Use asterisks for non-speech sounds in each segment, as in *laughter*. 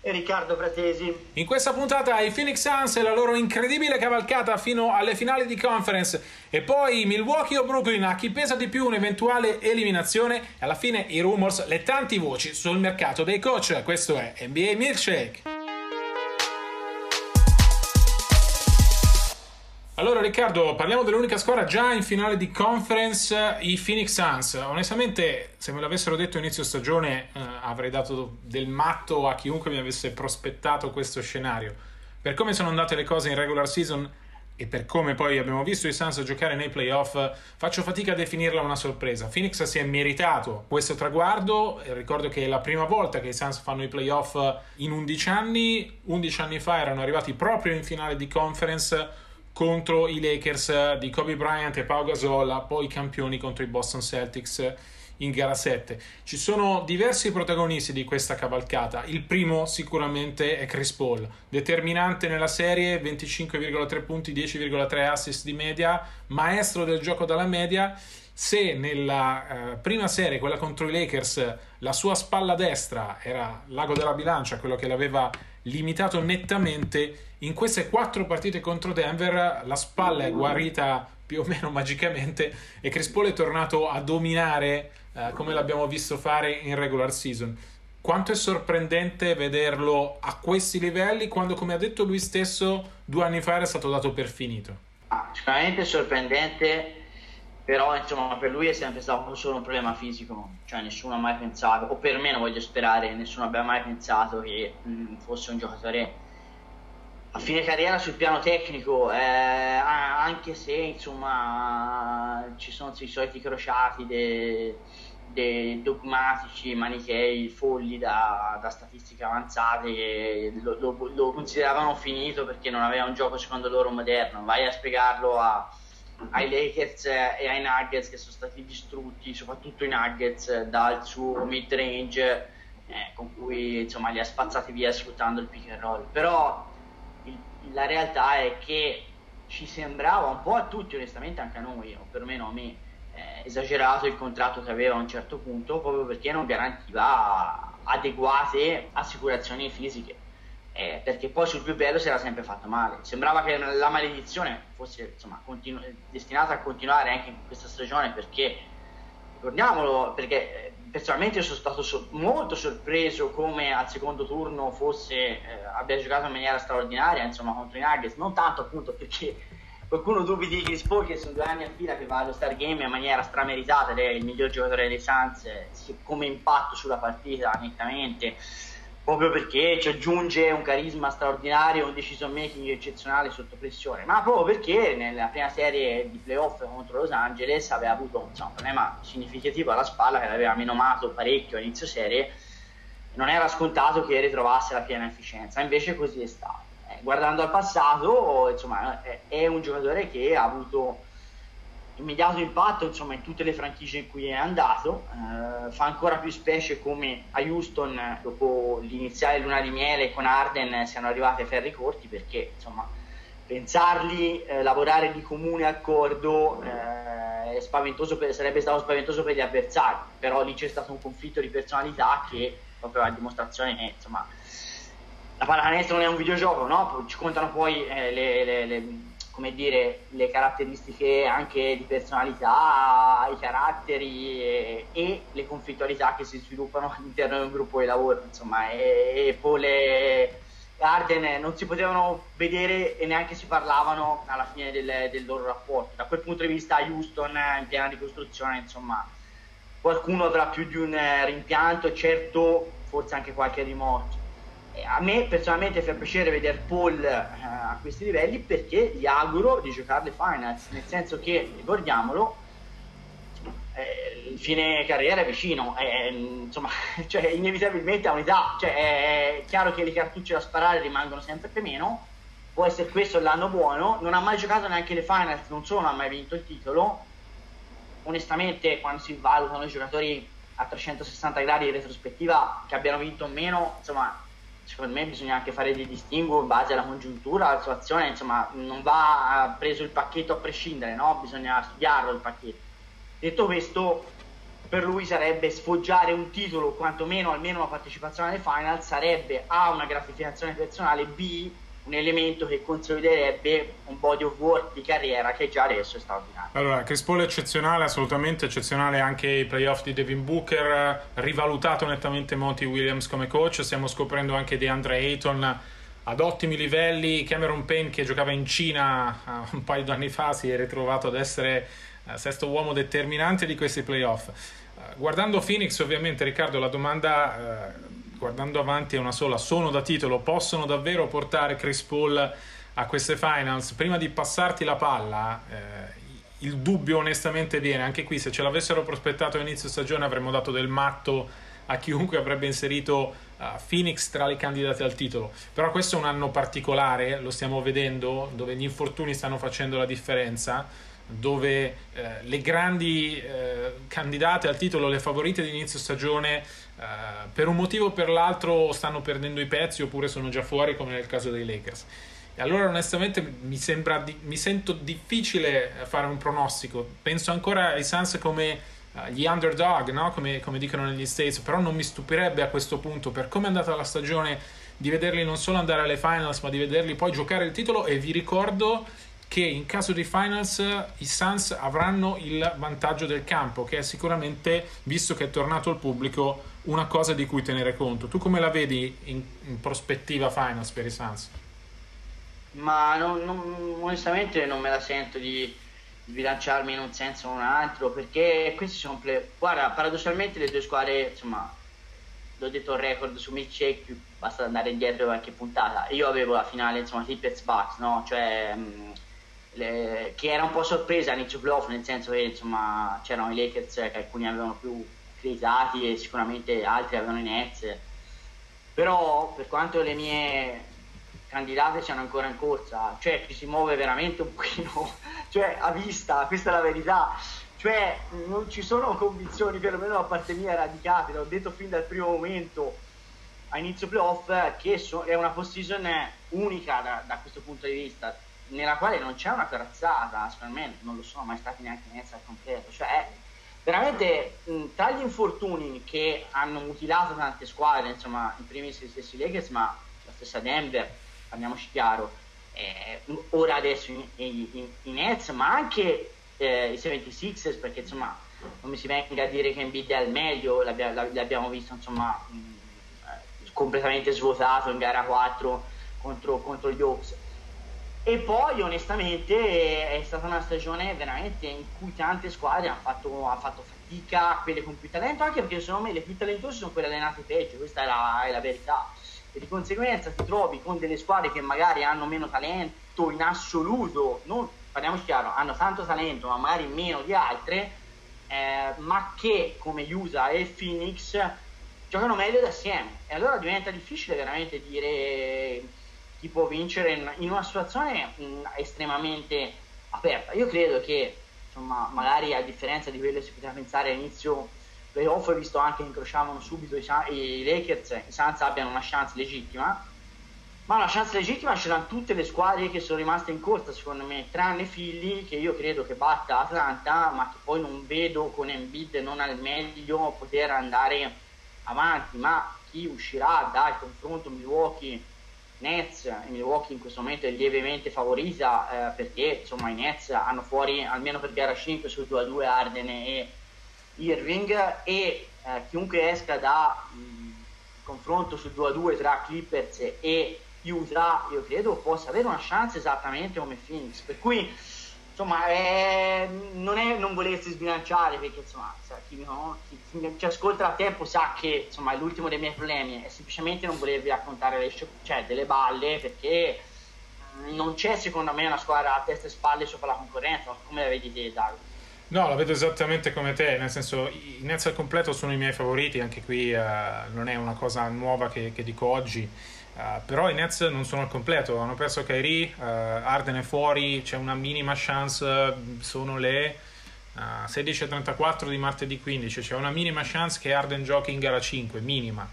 e Riccardo Fratesi. In questa puntata i Phoenix Suns e la loro incredibile cavalcata fino alle finali di conference e poi Milwaukee o Brooklyn a chi pesa di più un'eventuale eliminazione e alla fine i rumors, le tanti voci sul mercato dei coach. Questo è NBA Milkshake. Allora Riccardo, parliamo dell'unica squadra già in finale di conference, i Phoenix Suns. Onestamente, se me l'avessero detto inizio stagione, eh, avrei dato del matto a chiunque mi avesse prospettato questo scenario. Per come sono andate le cose in regular season e per come poi abbiamo visto i Suns giocare nei playoff, faccio fatica a definirla una sorpresa. Phoenix si è meritato questo traguardo. Ricordo che è la prima volta che i Suns fanno i playoff in 11 anni. 11 anni fa erano arrivati proprio in finale di conference contro i Lakers di Kobe Bryant e Pau Gasol, poi campioni contro i Boston Celtics in gara 7. Ci sono diversi protagonisti di questa cavalcata. Il primo sicuramente è Chris Paul, determinante nella serie, 25,3 punti, 10,3 assist di media, maestro del gioco dalla media. Se nella eh, prima serie, quella contro i Lakers, la sua spalla destra era l'ago della bilancia, quello che l'aveva limitato nettamente. In queste quattro partite contro Denver la spalla è guarita più o meno *laughs* magicamente e Chris Paul è tornato a dominare eh, come l'abbiamo visto fare in regular season. Quanto è sorprendente vederlo a questi livelli quando, come ha detto lui stesso, due anni fa era stato dato per finito? Ah, sicuramente sorprendente però insomma per lui è sempre stato solo un problema fisico, cioè nessuno ha mai pensato, o perlomeno voglio sperare, nessuno abbia mai pensato che mh, fosse un giocatore. A fine carriera sul piano tecnico, eh, anche se insomma ci sono i soliti crociati dei dogmatici, manichei, folli da, da statistiche avanzate che lo, lo, lo consideravano finito perché non aveva un gioco secondo loro moderno, vai a spiegarlo a ai Lakers e ai Nuggets che sono stati distrutti, soprattutto i Nuggets, dal suo mid range eh, con cui insomma li ha spazzati via sfruttando il pick and roll. Però il, la realtà è che ci sembrava un po' a tutti, onestamente anche a noi, o perlomeno a me, eh, esagerato il contratto che aveva a un certo punto proprio perché non garantiva adeguate assicurazioni fisiche eh, perché poi sul più bello si era sempre fatto male. Sembrava che la maledizione fosse insomma, continu- destinata a continuare anche in questa stagione perché, ricordiamolo, perché eh, personalmente sono stato so- molto sorpreso come al secondo turno fosse, eh, abbia giocato in maniera straordinaria insomma, contro i Nuggets, non tanto appunto perché qualcuno dubiti di Chris Paul che sono due anni a fila che va allo Star Game in maniera strameritata ed è il miglior giocatore dei Suns eh, come impatto sulla partita nettamente proprio perché ci aggiunge un carisma straordinario, un decision making eccezionale sotto pressione, ma proprio perché nella prima serie di playoff contro Los Angeles aveva avuto un problema significativo alla spalla che l'aveva menomato parecchio a inizio serie, non era scontato che ritrovasse la piena efficienza, invece così è stato. Eh, guardando al passato, insomma, è un giocatore che ha avuto immediato impatto insomma, in tutte le franchigie in cui è andato, eh, fa ancora più specie come a Houston dopo l'iniziale luna di miele con Arden siano arrivati a ferri corti perché insomma pensarli, eh, lavorare di comune accordo eh, per, sarebbe stato spaventoso per gli avversari, però lì c'è stato un conflitto di personalità che proprio a dimostrazione che insomma la pallacanestro non è un videogioco, no? ci contano poi eh, le, le, le come dire, le caratteristiche anche di personalità, i caratteri e, e, le conflittualità che si sviluppano *laughs* all'interno di un gruppo di lavoro. Insomma, e, e poi le Arden non si potevano vedere e neanche si parlavano alla fine del, del loro rapporto. Da quel punto di vista Houston in piena ricostruzione, insomma, qualcuno avrà più di un rimpianto, certo forse anche qualche rimorso a me personalmente fa piacere vedere Paul eh, a questi livelli perché gli auguro di giocare le finals, nel senso che, ricordiamolo, eh, il fine carriera è vicino, eh, insomma, *laughs* cioè, inevitabilmente a unità, cioè, è chiaro che le cartucce da sparare rimangono sempre meno, può essere questo l'anno buono, non ha mai giocato neanche le finals, non solo non ha mai vinto il titolo, onestamente quando si valutano i giocatori a 360 gradi di retrospettiva che abbiano vinto o meno, insomma, secondo me bisogna anche fare dei distinguo in base alla congiuntura, alla situazione, insomma, non va preso il pacchetto a prescindere, no? Bisogna studiarlo il pacchetto. Detto questo, per lui sarebbe sfoggiare un titolo, quantomeno almeno una partecipazione alle final, sarebbe A una gratificazione personale, B un elemento che consoliderebbe un body of work di carriera che già adesso è straordinario. Allora, Chris Paul è eccezionale, assolutamente eccezionale anche i playoff di Devin Booker, rivalutato nettamente Monty Williams come coach, stiamo scoprendo anche DeAndre Ayton ad ottimi livelli, Cameron Payne che giocava in Cina uh, un paio di anni fa si è ritrovato ad essere uh, sesto uomo determinante di questi playoff. Uh, guardando Phoenix ovviamente Riccardo la domanda guardando avanti è una sola, sono da titolo, possono davvero portare Chris Paul a queste finals? Prima di passarti la palla, eh, il dubbio onestamente viene, anche qui se ce l'avessero prospettato a inizio stagione avremmo dato del matto a chiunque avrebbe inserito uh, Phoenix tra le candidate al titolo. Però questo è un anno particolare, lo stiamo vedendo, dove gli infortuni stanno facendo la differenza dove eh, le grandi eh, candidate al titolo, le favorite di inizio stagione, eh, per un motivo o per l'altro stanno perdendo i pezzi oppure sono già fuori, come nel caso dei Lakers. E allora onestamente mi, sembra di, mi sento difficile fare un pronostico. Penso ancora ai Suns come uh, gli underdog, no? come, come dicono negli States, però non mi stupirebbe a questo punto, per come è andata la stagione, di vederli non solo andare alle finals, ma di vederli poi giocare il titolo. E vi ricordo che in caso di finals i Suns avranno il vantaggio del campo, che è sicuramente, visto che è tornato al pubblico, una cosa di cui tenere conto. Tu come la vedi in, in prospettiva finals per i Suns? Ma non, non, onestamente non me la sento di bilanciarmi in un senso o un altro, perché questi sono play... Guarda, paradossalmente le due squadre, insomma, l'ho detto il record su milkshake, basta andare indietro qualche puntata. Io avevo la finale, insomma, Clippers Bucks, no? Cioè... Mh, le, che era un po' sorpresa all'inizio playoff, nel senso che insomma c'erano i Lakers che alcuni avevano più creditati e sicuramente altri avevano i Nets. Però per quanto le mie candidate siano ancora in corsa, cioè ci si muove veramente un pochino, *laughs* cioè a vista, questa è la verità. Cioè non ci sono convinzioni, perlomeno da parte mia, radicate, l'ho detto fin dal primo momento a inizio playoff che so, è una post season unica da, da questo punto di vista nella quale non c'è una corazzata, secondo me non lo sono mai stati neanche in al completo, cioè veramente mh, tra gli infortuni che hanno mutilato tante squadre, insomma in primis gli stessi Lakers, ma la stessa Denver, parliamoci chiaro, eh, ora adesso i, i, i, Nets, ma anche eh, i 76ers, perché insomma non mi si venga a dire che Embiid è al meglio, l'abbiamo visto insomma mh, eh, completamente svuotato in gara 4 contro, contro gli Hawks e poi onestamente è stata una stagione veramente in cui tante squadre hanno fatto, hanno fatto fatica, quelle con più talento, anche perché secondo me le più talentose sono quelle allenate peggio, questa è la, è la verità. E di conseguenza ti trovi con delle squadre che magari hanno meno talento in assoluto, non, parliamoci chiaro, hanno tanto talento ma magari meno di altre, eh, ma che come USA e Phoenix giocano meglio da assieme. E allora diventa difficile veramente dire chi può vincere in, in una situazione mh, estremamente aperta. Io credo che, insomma, magari a differenza di quello che si poteva pensare all'inizio playoff, visto anche che incrociavano subito i, i Lakers, i Suns abbiano una chance legittima, ma una chance legittima ce l'hanno tutte le squadre che sono rimaste in corsa, secondo me, tranne Philly, che io credo che batta Atlanta, ma che poi non vedo con Embiid non al meglio poter andare avanti, ma chi uscirà dal confronto Milwaukee Nets e Milwaukee in questo momento è lievemente favorita eh, perché insomma i Nets hanno fuori almeno per gara 5 sul 2-2 Arden e Irving e eh, chiunque esca da mh, confronto sul 2-2 tra Clippers e Utah io credo possa avere una chance esattamente come Phoenix. Per cui insomma, è, non è non volersi sbilanciare perché insomma, chi, no, chi, ci ascolta da tempo sa che insomma, l'ultimo dei miei problemi è semplicemente non volervi raccontare le, cioè, delle balle perché non c'è secondo me una squadra a testa e spalle sopra la concorrenza, come la vedi te Dario? No, la vedo esattamente come te, nel senso i Nets al completo sono i miei favoriti, anche qui uh, non è una cosa nuova che, che dico oggi Uh, però i Nets non sono al completo, hanno perso Kyrie, uh, Arden è fuori, c'è una minima chance, sono le uh, eh, 16.34 di martedì 15, c'è una minima chance che Arden giochi in gara 5, minima.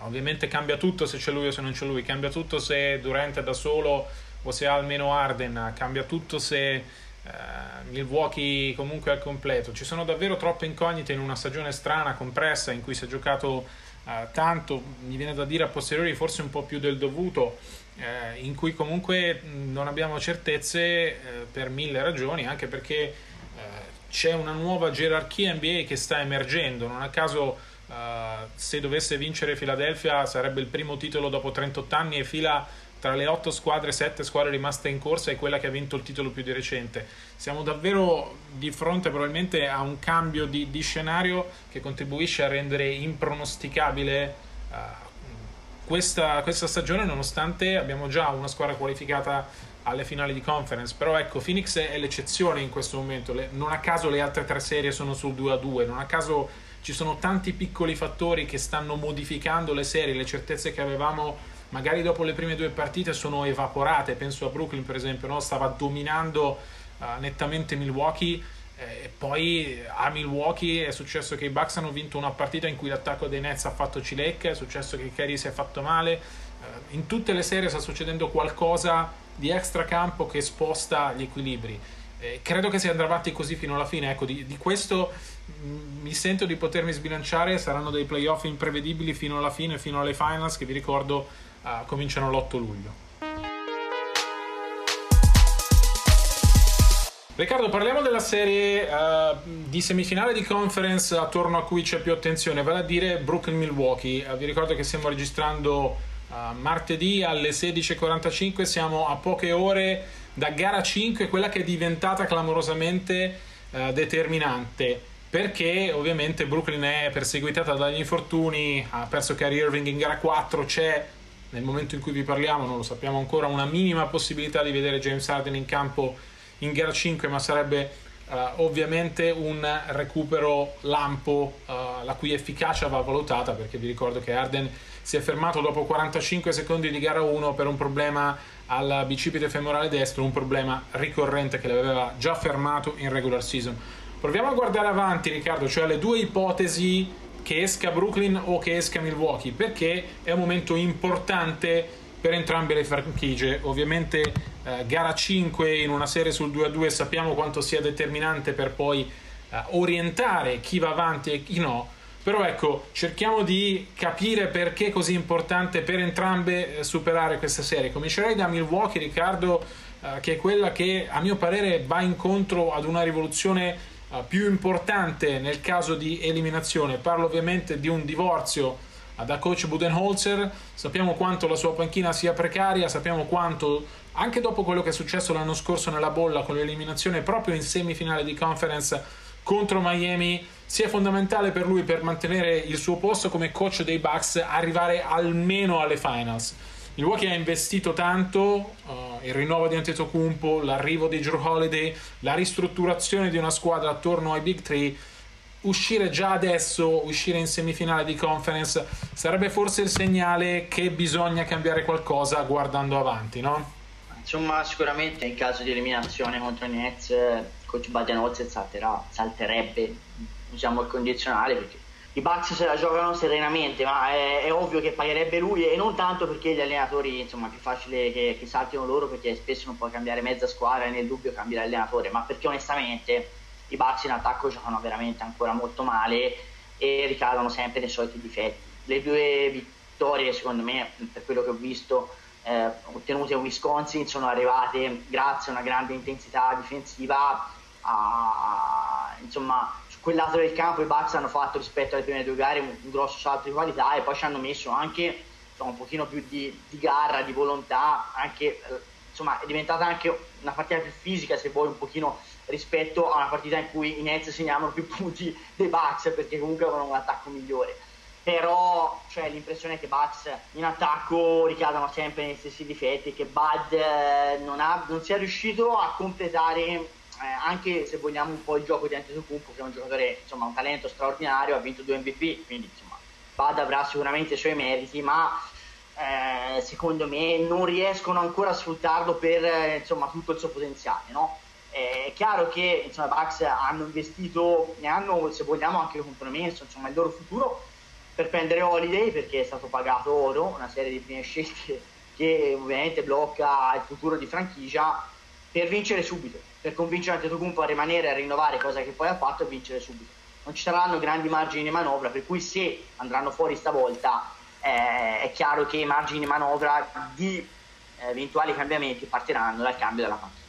ovviamente cambia tutto se c'è lui o se non c'è lui, cambia tutto se Durant è da solo o se ha almeno Arden, cambia tutto se Milwaukee comunque è al completo. Ci sono davvero troppe incognite in una stagione strana, compressa, in cui si è giocato Uh, tanto mi viene da dire a posteriori forse un po' più del dovuto eh, in cui comunque non abbiamo certezze eh, per mille ragioni anche perché eh, c'è una nuova gerarchia NBA che sta emergendo. Non a caso eh, se dovesse vincere Philadelphia sarebbe il primo titolo dopo 38 anni e fila tra le 8 squadre, 7 squadre rimaste in corsa è quella che ha vinto il titolo più di recente. Siamo davvero di fronte probabilmente a un cambio di, di scenario che contribuisce a rendere impronosticabile uh, questa, questa, stagione, nonostante abbiamo già una squadra qualificata alle finali di conference. Però ecco, Phoenix è l'eccezione in questo momento. Le, non a caso le altre tre serie sono sul 2 a 2, non a caso ci sono tanti piccoli fattori che stanno modificando le serie, le certezze che avevamo magari dopo le prime due partite sono evaporate. Penso a Brooklyn, per esempio, no? stava dominando uh, nettamente Milwaukee. Eh, e poi a Milwaukee è successo che i Bucks hanno vinto una partita in cui l'attacco dei Nets ha fatto cilecca, è successo che Kerry si è fatto male. Eh, in tutte le serie sta succedendo qualcosa di extracampo che sposta gli equilibri. Eh, credo che si andrà avanti così fino alla fine. Ecco, di, di questo mi sento di potermi sbilanciare. Saranno dei playoff imprevedibili fino alla fine, fino alle finals, che vi ricordo uh, cominciano l'8 luglio. Riccardo, parliamo della serie uh, di semifinale di conference attorno a cui c'è più attenzione, vale a dire Brooklyn-Milwaukee. Uh, vi ricordo che stiamo registrando uh, martedì alle 16.45, siamo a poche ore da gara 5, quella che è diventata clamorosamente determinante. Perché ovviamente Brooklyn è perseguitata dagli infortuni, ha perso Kyrie Irving in gara 4, c'è nel momento in cui vi parliamo non lo sappiamo ancora, una minima possibilità di vedere James Harden in campo in gara 5, ma sarebbe uh, ovviamente un recupero lampo uh, la cui efficacia va valutata perché vi ricordo che Harden si è fermato dopo 45 secondi di gara 1 per un problema al bicipite femorale destro, un problema ricorrente che l'aveva già fermato in regular season. Proviamo a guardare avanti Riccardo, cioè le due ipotesi che esca Brooklyn o che esca Milwaukee, perché è un momento importante per entrambe le franchigie. Ovviamente eh, gara 5 in una serie sul 2-2 sappiamo quanto sia determinante per poi eh, orientare chi va avanti e chi no. Però ecco, cerchiamo di capire perché è così importante per entrambe eh, superare questa serie. Comincerei da Milwaukee, Riccardo, eh, che è quella che a mio parere va incontro ad una rivoluzione più importante nel caso di eliminazione. Parlo ovviamente di un divorzio uh, da coach Budenholzer. Sappiamo quanto la sua panchina sia precaria, sappiamo quanto anche dopo quello che è successo l'anno scorso nella bolla con l'eliminazione proprio in semifinale di conference contro Miami sia fondamentale per lui per mantenere il suo posto come coach dei Bucks arrivare almeno alle finals. Milwaukee ha investito tanto, uh, il rinnovo di Antetokounmpo, l'arrivo di Drew Holiday, la ristrutturazione di una squadra attorno ai Big Three. Uscire già adesso, uscire in semifinale di conference, sarebbe forse il segnale che bisogna cambiare qualcosa guardando avanti, no? Insomma, sicuramente in caso di eliminazione contro i Nets, coach Badenholzer salterebbe, usiamo il condizionale perché i Bucks se la giocano serenamente, ma è, è, ovvio che pagherebbe lui e non tanto perché gli allenatori, insomma, è più facile che, che, saltino loro perché spesso non puoi cambiare mezza squadra e nel dubbio cambiare allenatore, ma perché onestamente i Bucks in attacco giocano veramente ancora molto male e ricadono sempre nei soliti difetti. Le due vittorie, secondo me, per quello che ho visto, eh, ottenute a Wisconsin sono arrivate grazie a una grande intensità difensiva a, insomma, quel lato del campo i Bucks hanno fatto rispetto alle prime due gare un, un grosso salto di qualità e poi ci hanno messo anche insomma, un pochino più di, di, garra, di volontà, anche eh, insomma è diventata anche una partita più fisica se vuoi un pochino rispetto a una partita in cui i Nets segnavano più punti dei Bucks perché comunque avevano un attacco migliore. Però cioè, l'impressione è che Bucks in attacco ricadano sempre negli stessi difetti che Bud eh, non, ha, non sia riuscito a completare eh, anche se vogliamo un po' il gioco di Antetokounmpo che è un giocatore insomma un talento straordinario ha vinto due MVP quindi insomma Bud avrà sicuramente i suoi meriti ma eh, secondo me non riescono ancora a sfruttarlo per eh, insomma tutto il suo potenziale no? è chiaro che insomma, i Bucks hanno investito ne hanno se vogliamo anche compromesso insomma, il loro futuro per prendere Holiday perché è stato pagato oro, una serie di prime scelte che ovviamente blocca il futuro di franchigia per vincere subito, per convincere Antetokounmpo a rimanere a rinnovare, cosa che poi ha fatto e vincere subito. Non ci saranno grandi margini di manovra, per cui se andranno fuori stavolta eh, è chiaro che i margini di manovra di eh, eventuali cambiamenti partiranno dal cambio della panchina.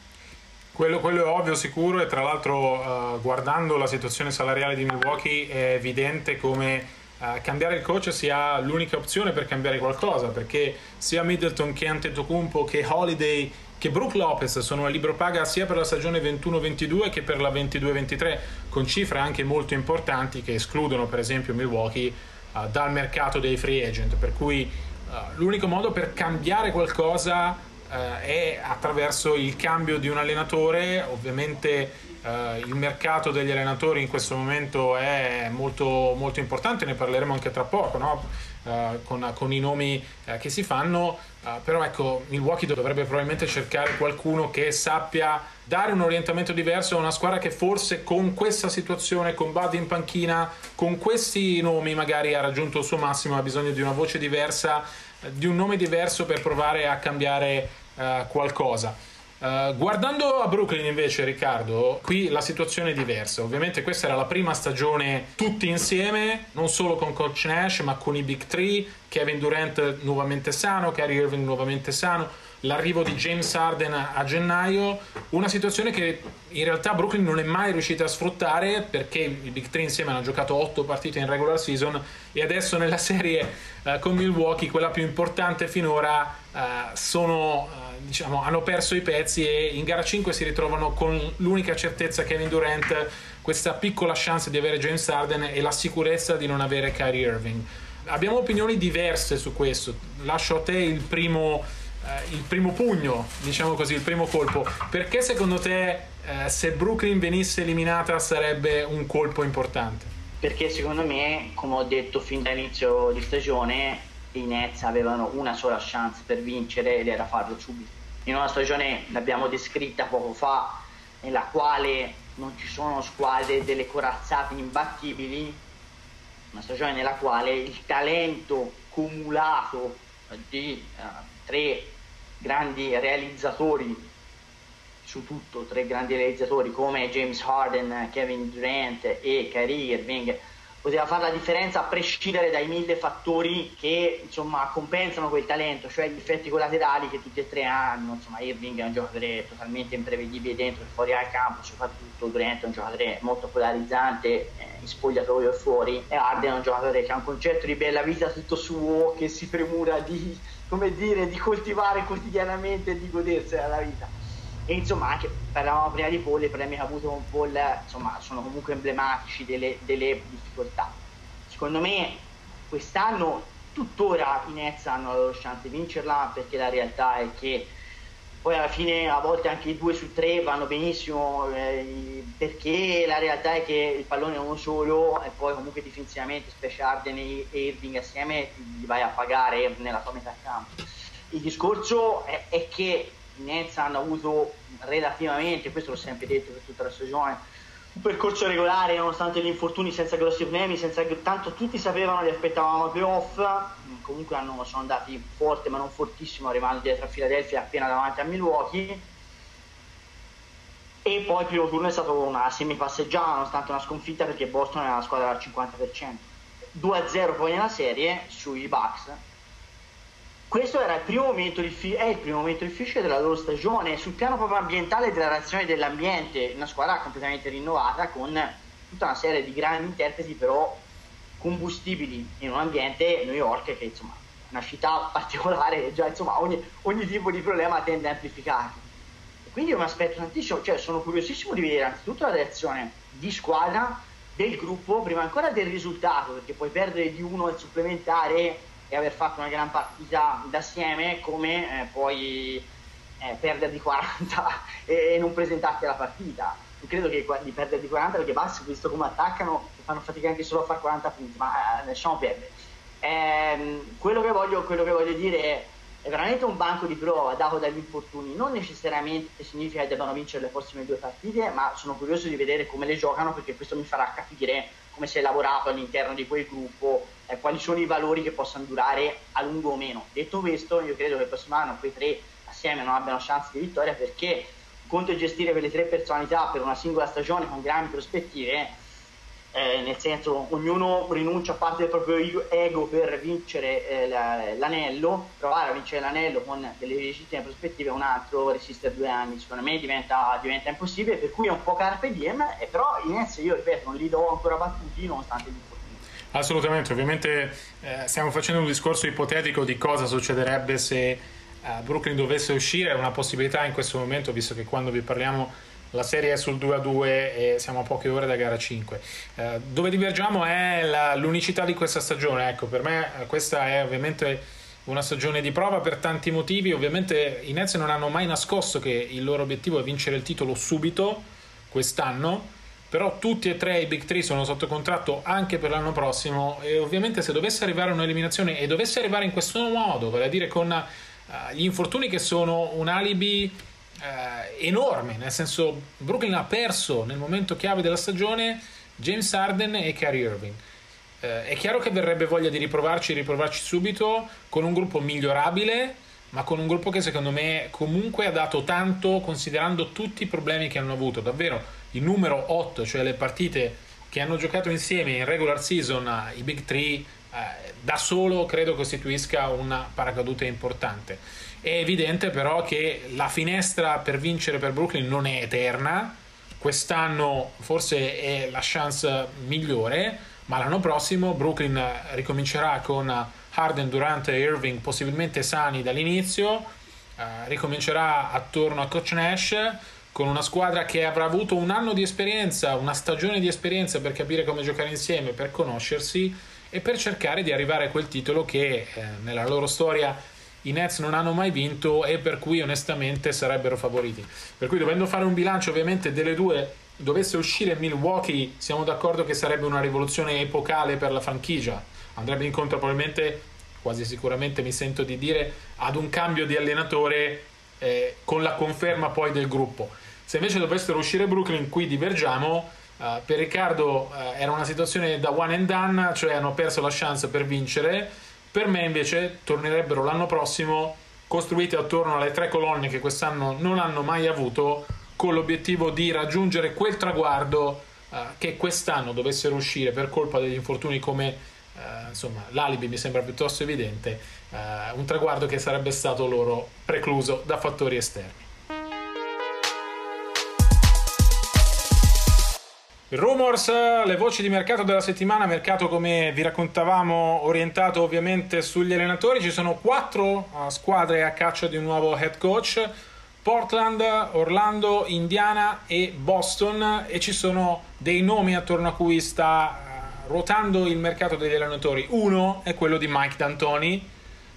Quello, quello, è ovvio, sicuro, e tra l'altro uh, guardando la situazione salariale di Milwaukee è evidente come Uh, cambiare il coach sia l'unica opzione per cambiare qualcosa perché sia Middleton che Antetokounmpo che Holiday che Brook Lopez sono a libro paga sia per la stagione 21-22 che per la 22-23 con cifre anche molto importanti che escludono per esempio Milwaukee uh, dal mercato dei free agent. Per cui uh, l'unico modo per cambiare qualcosa è attraverso il cambio di un allenatore. Ovviamente Uh, il mercato degli allenatori in questo momento è molto, molto importante, ne parleremo anche tra poco, no? uh, con, con, i nomi uh, che si fanno, però ecco, Milwaukee dovrebbe probabilmente cercare qualcuno che sappia dare un orientamento diverso a una squadra che forse con questa situazione, con Bud in panchina, con questi nomi magari ha raggiunto il suo massimo, ha bisogno di una voce diversa, di un nome diverso per provare a cambiare qualcosa. Uh, guardando a Brooklyn invece, Riccardo, qui la situazione è diversa. Ovviamente questa era la prima stagione tutti insieme, non solo con Coach Nash, ma con i Big Three, Kevin Durant nuovamente sano, Kyrie Irving nuovamente sano, l'arrivo di James Harden a gennaio, una situazione che in realtà Brooklyn non è mai riuscita a sfruttare perché i Big Three insieme hanno giocato 8 partite in regular season e adesso nella *laughs* serie uh, con Milwaukee, quella più importante finora, uh, sono diciamo, hanno perso i pezzi e in gara 5 si ritrovano con l'unica certezza Kevin Durant, questa piccola chance di avere James Harden e la sicurezza di non avere Kyrie Irving. Abbiamo opinioni diverse su questo, lascio a te il primo, eh, il primo pugno, diciamo così, il primo colpo. Perché secondo te eh, se Brooklyn venisse eliminata sarebbe un colpo importante? Perché secondo me, come ho detto fin dall'inizio di stagione, i Nets avevano una sola chance per vincere ed era farlo subito. In una stagione l'abbiamo descritta poco fa, nella quale non ci sono squadre delle corazzate imbattibili, una stagione nella quale il talento cumulato di uh, tre grandi realizzatori su tutto, tre grandi realizzatori come James Harden, Kevin Durant e Kyrie Irving poteva fare la differenza a prescindere dai mille fattori che insomma compensano quel talento, cioè gli effetti collaterali che tutti e tre hanno. Insomma, Irving è un giocatore totalmente imprevedibile dentro e fuori al campo, soprattutto Durant è un giocatore molto polarizzante eh, in spogliatoio e fuori, e Arden è un giocatore che ha un concetto di bella vita tutto suo, che si premura di, dire, di coltivare quotidianamente e di godersela la vita e insomma anche parlavamo prima di Paul i problemi che ha avuto con Paul insomma sono comunque emblematici delle, delle difficoltà. Secondo me quest'anno tuttora i Nets hanno la loro chance di vincerla perché la realtà è che poi alla fine a volte anche i due su tre vanno benissimo eh, perché la realtà è che il pallone è uno solo e poi comunque difensivamente specie Arden e Irving assieme li vai a pagare nella tua metà campo. Il discorso è, è che i Nets hanno avuto relativamente, questo l'ho sempre detto per tutta la stagione, un percorso regolare nonostante gli infortuni senza grossi problemi, senza tanto tutti sapevano li aspettavamo a playoff, comunque hanno, sono andati forte ma non fortissimo arrivando dietro a Philadelphia appena davanti a Milwaukee. E poi il primo turno è stato una semi passeggiata nonostante una sconfitta perché Boston era la squadra al 50%. 2-0 poi nella serie sui Bucks questo era il primo momento diffi- è il primo momento difficile della loro stagione sul piano proprio ambientale della reazione dell'ambiente, una squadra completamente rinnovata con tutta una serie di grandi interpreti però combustibili in un ambiente New York che insomma una città particolare, già insomma ogni, ogni tipo di problema tende a amplificarsi. Quindi io mi aspetto tantissimo, cioè sono curiosissimo di vedere anzitutto la reazione di squadra del gruppo, prima ancora del risultato, perché puoi perdere di uno al supplementare e aver fatto una gran partita d'assieme, come eh, puoi eh, perdere di 40 e, e non presentarti alla partita. Non credo che di perdere di 40 perché Bassi, visto come attaccano, fanno fatica anche solo a fare 40 punti, ma eh, lasciamo perdere. Eh, quello, che voglio, quello che voglio dire è è veramente un banco di prova dato dagli infortuni, non necessariamente significa che debbano vincere le prossime due partite, ma sono curioso di vedere come le giocano perché questo mi farà capire come si è lavorato all'interno di quel gruppo, eh, quali sono i valori che possano durare a lungo o meno. Detto questo, io credo che il prossimo anno quei tre assieme non abbiano chance di vittoria perché conto gestire quelle tre personalità per una singola stagione con grandi prospettive eh, nel senso ognuno rinuncia a parte del proprio ego per vincere eh, l'anello, provare a vincere l'anello con delle legittime prospettive, un altro resistere due anni, secondo me diventa, diventa impossibile, per cui è un po' carpe diem, eh, però in esso io ripeto non li do ancora battuti nonostante gli Assolutamente, ovviamente eh, stiamo facendo un discorso ipotetico di cosa succederebbe se eh, Brooklyn dovesse uscire, è una possibilità in questo momento, visto che quando vi parliamo la serie è sul 2 a 2 e siamo a poche ore da gara 5. Eh, dove divergiamo è la, l'unicità di questa stagione. Ecco, per me eh, questa è ovviamente una stagione di prova per tanti motivi. Ovviamente i Nets non hanno mai nascosto che il loro obiettivo è vincere il titolo subito quest'anno. Però tutti e tre i Big 3 sono sotto contratto anche per l'anno prossimo e ovviamente se dovesse arrivare un'eliminazione e dovesse arrivare in questo modo, vale a dire con uh, gli infortuni che sono un alibi eh, enorme, nel senso Brooklyn ha perso nel momento chiave della stagione James Harden e Kyrie Irving. Eh, è chiaro che verrebbe voglia di riprovarci, riprovarci subito con un gruppo migliorabile, ma con un gruppo che secondo me comunque ha dato tanto considerando tutti i problemi che hanno avuto. Davvero il numero 8, cioè le partite che hanno giocato insieme in regular season, i Big 3, eh, da solo credo costituisca una paracadute importante. È evidente però che la finestra per vincere per Brooklyn non è eterna. Quest'anno forse è la chance migliore, ma l'anno prossimo Brooklyn ricomincerà con Harden, Durant e Irving possibilmente sani dall'inizio, eh, ricomincerà attorno a Coach Nash con una squadra che avrà avuto un anno di esperienza, una stagione di esperienza per capire come giocare insieme, per conoscersi e per cercare di arrivare a quel titolo che eh, nella loro storia i Nets non hanno mai vinto e per cui onestamente sarebbero favoriti. Per cui dovendo fare un bilancio ovviamente delle due, dovesse uscire Milwaukee, siamo d'accordo che sarebbe una rivoluzione epocale per la franchigia. Andrebbe incontro probabilmente, quasi sicuramente mi sento di dire, ad un cambio di allenatore eh, con la conferma poi del gruppo. Se invece dovessero uscire Brooklyn, qui divergiamo. Uh, per Riccardo uh, era una situazione da one and done, cioè hanno perso la chance per vincere per me invece tornerebbero l'anno prossimo costruite attorno alle tre colonne che quest'anno non hanno mai avuto con l'obiettivo di raggiungere quel traguardo uh, che quest'anno dovessero uscire per colpa degli infortuni come insomma l'alibi mi sembra piuttosto evidente un traguardo che sarebbe stato loro precluso da fattori esterni Rumors, le voci di mercato della settimana, mercato come vi raccontavamo orientato ovviamente sugli allenatori, ci sono quattro uh, squadre a caccia di un nuovo head coach, Portland, Orlando, Indiana e Boston e ci sono dei nomi attorno a cui sta uh, ruotando il mercato degli allenatori. Uno è quello di Mike D'Antoni,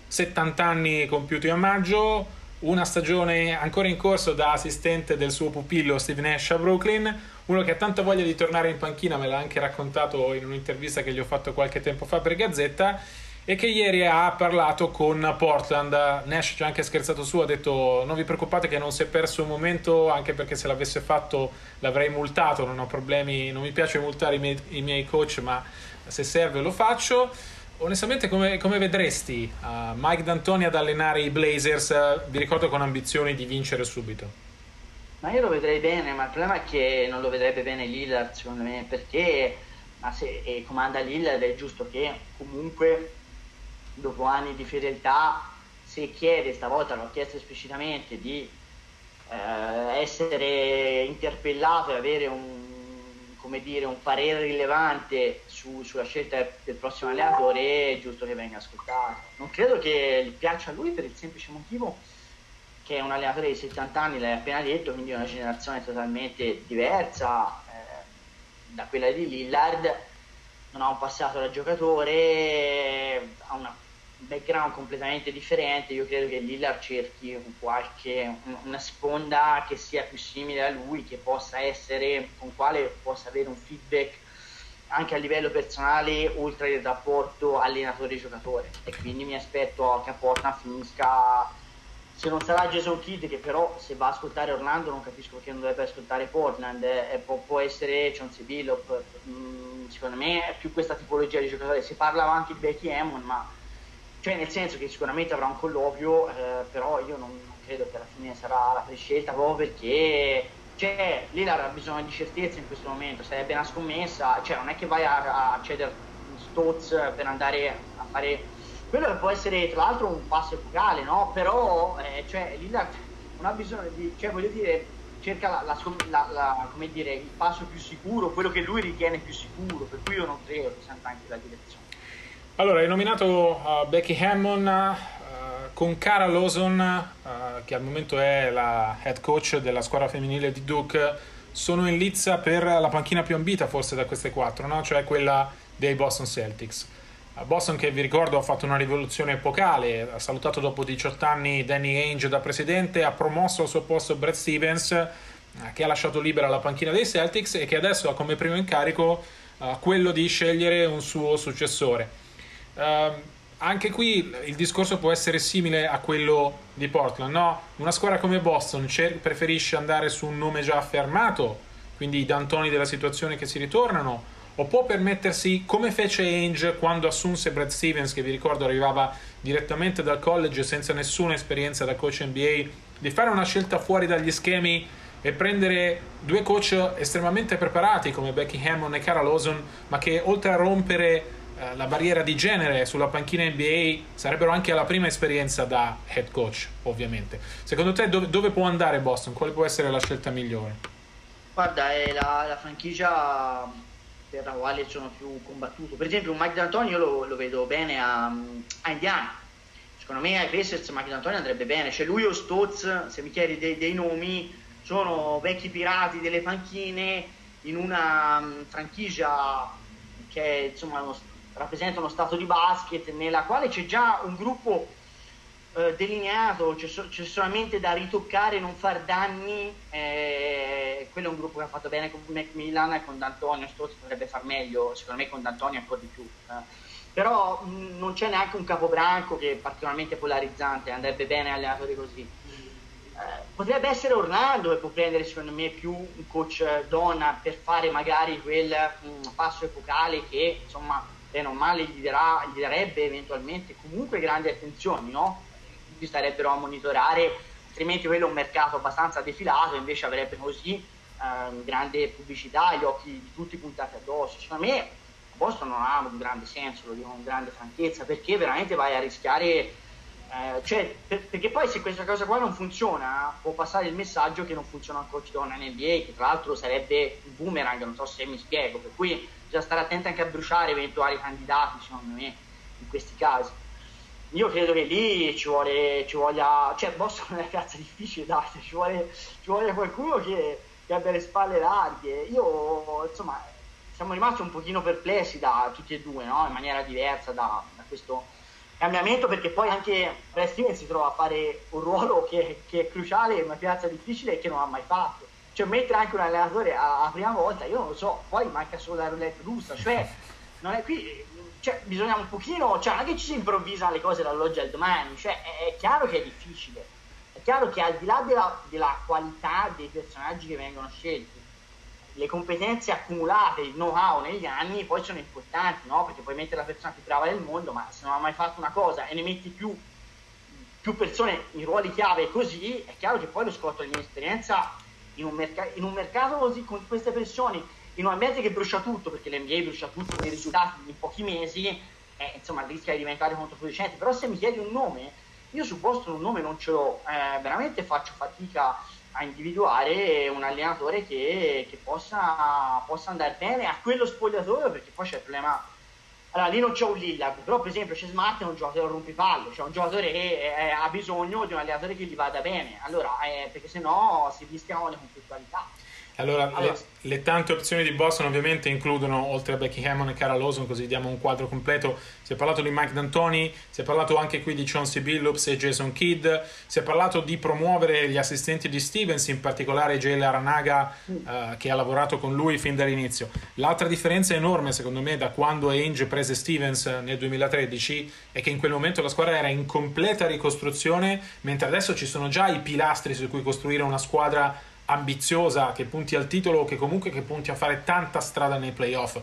70 anni compiuti a maggio, una stagione ancora in corso da assistente del suo pupillo Steve Nash a Brooklyn, uno che ha tanta voglia di tornare in panchina, me l'ha anche raccontato in un'intervista che gli ho fatto qualche tempo fa per Gazzetta, e che ieri ha parlato con Portland. Nash ci ha anche scherzato su, ha detto non vi preoccupate che non si è perso un momento, anche perché se l'avesse fatto l'avrei multato, non ho problemi, non mi piace multare i miei, i miei coach, ma se serve lo faccio onestamente come, come vedresti uh, Mike D'Antoni ad allenare i Blazers, uh, vi ricordo con ambizioni di vincere subito? Ma io lo vedrei bene, ma il problema è che non lo vedrebbe bene Lillard secondo me, perché ma se comanda Lillard è giusto che comunque dopo anni di fedeltà se chiede, stavolta l'ho chiesto esplicitamente, di eh, essere interpellato e avere un dire, un parere rilevante su, sulla scelta del prossimo allenatore, è giusto che venga ascoltato. Non credo che gli piaccia a lui per il semplice motivo che è un allenatore di 70 anni, l'hai appena detto, quindi è una generazione totalmente diversa eh, da quella di Lillard, non ha un passato da giocatore, ha una background completamente differente, io credo che Lillard cerchi un qualche, una sponda che sia più simile a lui, che possa essere, con quale possa avere un feedback anche a livello personale oltre il rapporto allenatore-giocatore. E quindi mi aspetto che a Portland finisca se non sarà Jason Kidd che però se va a ascoltare Orlando non capisco perché non dovrebbe ascoltare Portland. Eh, può, può, essere Chauncey Billup mm, secondo me è più questa tipologia di giocatore. Si parla anche di Becky Hammond ma cioè nel senso che sicuramente avrà un colloquio, eh, però io non, non, credo che alla fine sarà la prescelta proprio perché cioè, Lillard ha bisogno di certezza in questo momento, sarebbe una scommessa, cioè non è che vai a, a cedere Stotz per andare a fare quello può essere tra l'altro un passo epocale, no? Però eh, cioè, Lillard non ha bisogno di, cioè voglio dire, cerca la, la, la, come dire, il passo più sicuro, quello che lui ritiene più sicuro, per cui io non credo che sia anche la direzione. Allora, hai nominato uh, Becky Hammond uh, con Cara Lawson, uh, che al momento è la head coach della squadra femminile di Duke, sono in lizza per la panchina più ambita forse da queste quattro, no? cioè quella dei Boston Celtics. Boston che vi ricordo ha fatto una rivoluzione epocale, ha salutato dopo 18 anni Danny Ainge da presidente, ha promosso al suo posto Brad Stevens che ha lasciato libera la panchina dei Celtics e che adesso ha come primo incarico quello di scegliere un suo successore. Uh, anche qui il discorso può essere simile a quello di Portland, no? Una squadra come Boston cer- preferisce andare su un nome già affermato, quindi i D'Antoni della situazione che si ritornano, o può permettersi, come fece Ainge quando assunse Brad Stevens, che vi ricordo arrivava direttamente dal college senza nessuna esperienza da coach NBA, di fare una scelta fuori dagli schemi e prendere due coach estremamente preparati come Becky Hammond e Cara Lawson, ma che oltre a rompere eh, la barriera di genere sulla panchina NBA sarebbero anche la prima esperienza da head coach, ovviamente. Secondo te dove, dove può andare Boston? Quale può essere la scelta migliore? Guarda, è la, la franchigia per la quale sono più combattuto. Per esempio, un Mike D'Antoni io lo, lo vedo bene a, a, Indiana. Secondo me ai Pacers Mike D'Antoni andrebbe bene. Cioè lui o Stotz, se mi chiedi dei, dei nomi, sono vecchi pirati delle panchine in una um, franchigia che insomma uno rappresenta uno stato di basket nella quale c'è già un gruppo eh, delineato, c'è, so- c'è, solamente da ritoccare non far danni. Eh, quello è un gruppo che ha fatto bene con Macmillan e con D'Antonio. Stozzi potrebbe far meglio, secondo me con D'Antonio ancora di più. Eh. Però mh, non c'è neanche un capobranco che è particolarmente polarizzante, andrebbe bene allenatori così. Eh, potrebbe essere Orlando che può prendere secondo me più un coach donna per fare magari quel mh, passo epocale che insomma bene o male gli, darà, gli darebbe eventualmente comunque grandi attenzioni, no? Tutti starebbero a monitorare, altrimenti quello è un mercato abbastanza defilato, invece avrebbe così eh, grande pubblicità, gli occhi di tutti puntati addosso. Secondo me Boston non ha un grande senso, lo dico con grande franchezza, perché veramente vai a rischiare eh, cioè, per, perché poi se questa cosa qua non funziona, può passare il messaggio che non funziona un coach donna in NBA, che tra l'altro sarebbe un boomerang, non so se mi spiego, per cui bisogna stare attenti anche a bruciare eventuali candidati, secondo me, in questi casi. Io credo che lì ci, vuole, ci voglia, cioè Boston è una piazza difficile, dai, ci vuole, ci vuole qualcuno che, che abbia le spalle larghe. Io, insomma, siamo rimasti un pochino perplessi da tutti e due, no? in maniera diversa da, da questo cambiamento perché poi anche Brad si trova a fare un ruolo che, che, è cruciale in una piazza difficile e che non ha mai fatto cioè mettere anche un allenatore a, a prima volta io non lo so poi manca solo la roulette russa cioè non è qui cioè, bisogna un pochino cioè non è che ci si improvvisa le cose dall'oggi al domani cioè è, è chiaro che è difficile è chiaro che al di là della, della qualità dei personaggi che vengono scelti le competenze accumulate, il know-how negli anni poi sono importanti, no? Perché puoi mettere la persona più brava del mondo, ma se non ha mai fatto una cosa e ne metti più, più persone in ruoli chiave così, è chiaro che poi lo scotto di esperienza in merc- in un, mercato così con queste persone, in un ambiente che brucia tutto, perché l'NBA brucia tutto con i risultati in pochi mesi, eh, insomma rischia di diventare controproducente. Però se mi chiedi un nome, io su Boston un nome non ce l'ho, eh, veramente faccio fatica a individuare un allenatore che, che possa, possa, andare bene a quello spogliatoio perché poi c'è il problema. Allora lì non c'è un Lillard però per esempio c'è Smart è un giocatore rompipalle cioè un giocatore che è, ha bisogno di un allenatore che gli vada bene. Allora eh, perché sennò si rischiano le conflittualità allora, allora le, le, tante opzioni di Boston ovviamente includono, oltre a Becky Hammond e Cara Lawson, così diamo un quadro completo, si è parlato di Mike D'Antoni, si è parlato anche qui di Chauncey Billups e Jason Kidd, si è parlato di promuovere gli assistenti di Stevens, in particolare Jay Aranaga, uh, che ha lavorato con lui fin dall'inizio. L'altra differenza enorme, secondo me, da quando Ainge prese Stevens nel 2013 è che in quel momento la squadra era in completa ricostruzione, mentre adesso ci sono già i pilastri su cui costruire una squadra ambiziosa che punti al titolo o che comunque che punti a fare tanta strada nei playoff.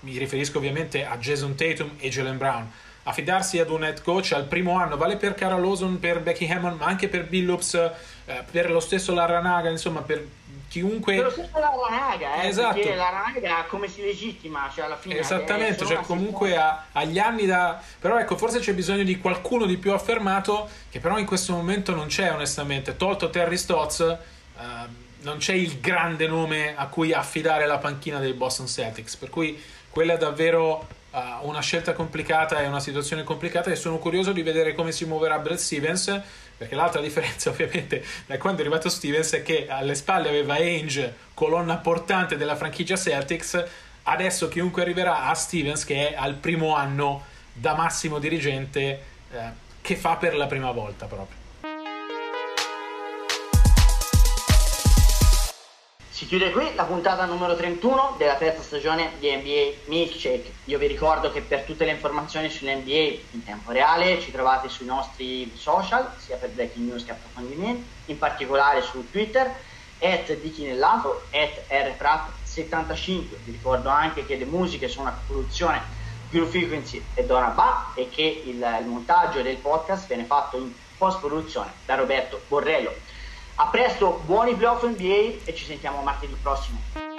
Mi riferisco ovviamente a Jason Tatum e Jalen Brown. Affidarsi ad un head coach al primo anno vale per Cara Lawson, per Becky Hammond, ma anche per Billups, eh, per lo stesso Larranaga, insomma per chiunque... Per lo stesso Larranaga, eh, esatto. perché Larranaga come si legittima, cioè alla fine... Esattamente, cioè comunque ha, agli anni da... Però ecco, forse c'è bisogno di qualcuno di più affermato, che però in questo momento non c'è onestamente. Tolto Terry Stotz... Uh, non c'è il grande nome a cui affidare la panchina dei Boston Celtics, per cui quella è davvero uh, una scelta complicata e una situazione complicata e sono curioso di vedere come si muoverà Brad Stevens, perché l'altra *laughs* differenza ovviamente da quando è arrivato Stevens è che alle spalle aveva Ainge, colonna portante della franchigia Celtics, adesso chiunque arriverà a Stevens che è al primo anno da massimo dirigente eh, che fa per la prima volta proprio. Si chiude qui la puntata numero 31 della terza stagione di NBA Milkshake. Io vi ricordo che per tutte le informazioni sull'NBA in tempo reale ci trovate sui nostri social, sia per breaking news che approfondimenti, in particolare su Twitter, at dichinellato, at rprat75. Vi ricordo anche che le musiche sono a produzione Guru Frequency e Donna Ba e che il, il montaggio del podcast viene fatto in post produzione da Roberto Borrello. A presto, buoni playoff NBA e ci sentiamo martedì prossimo.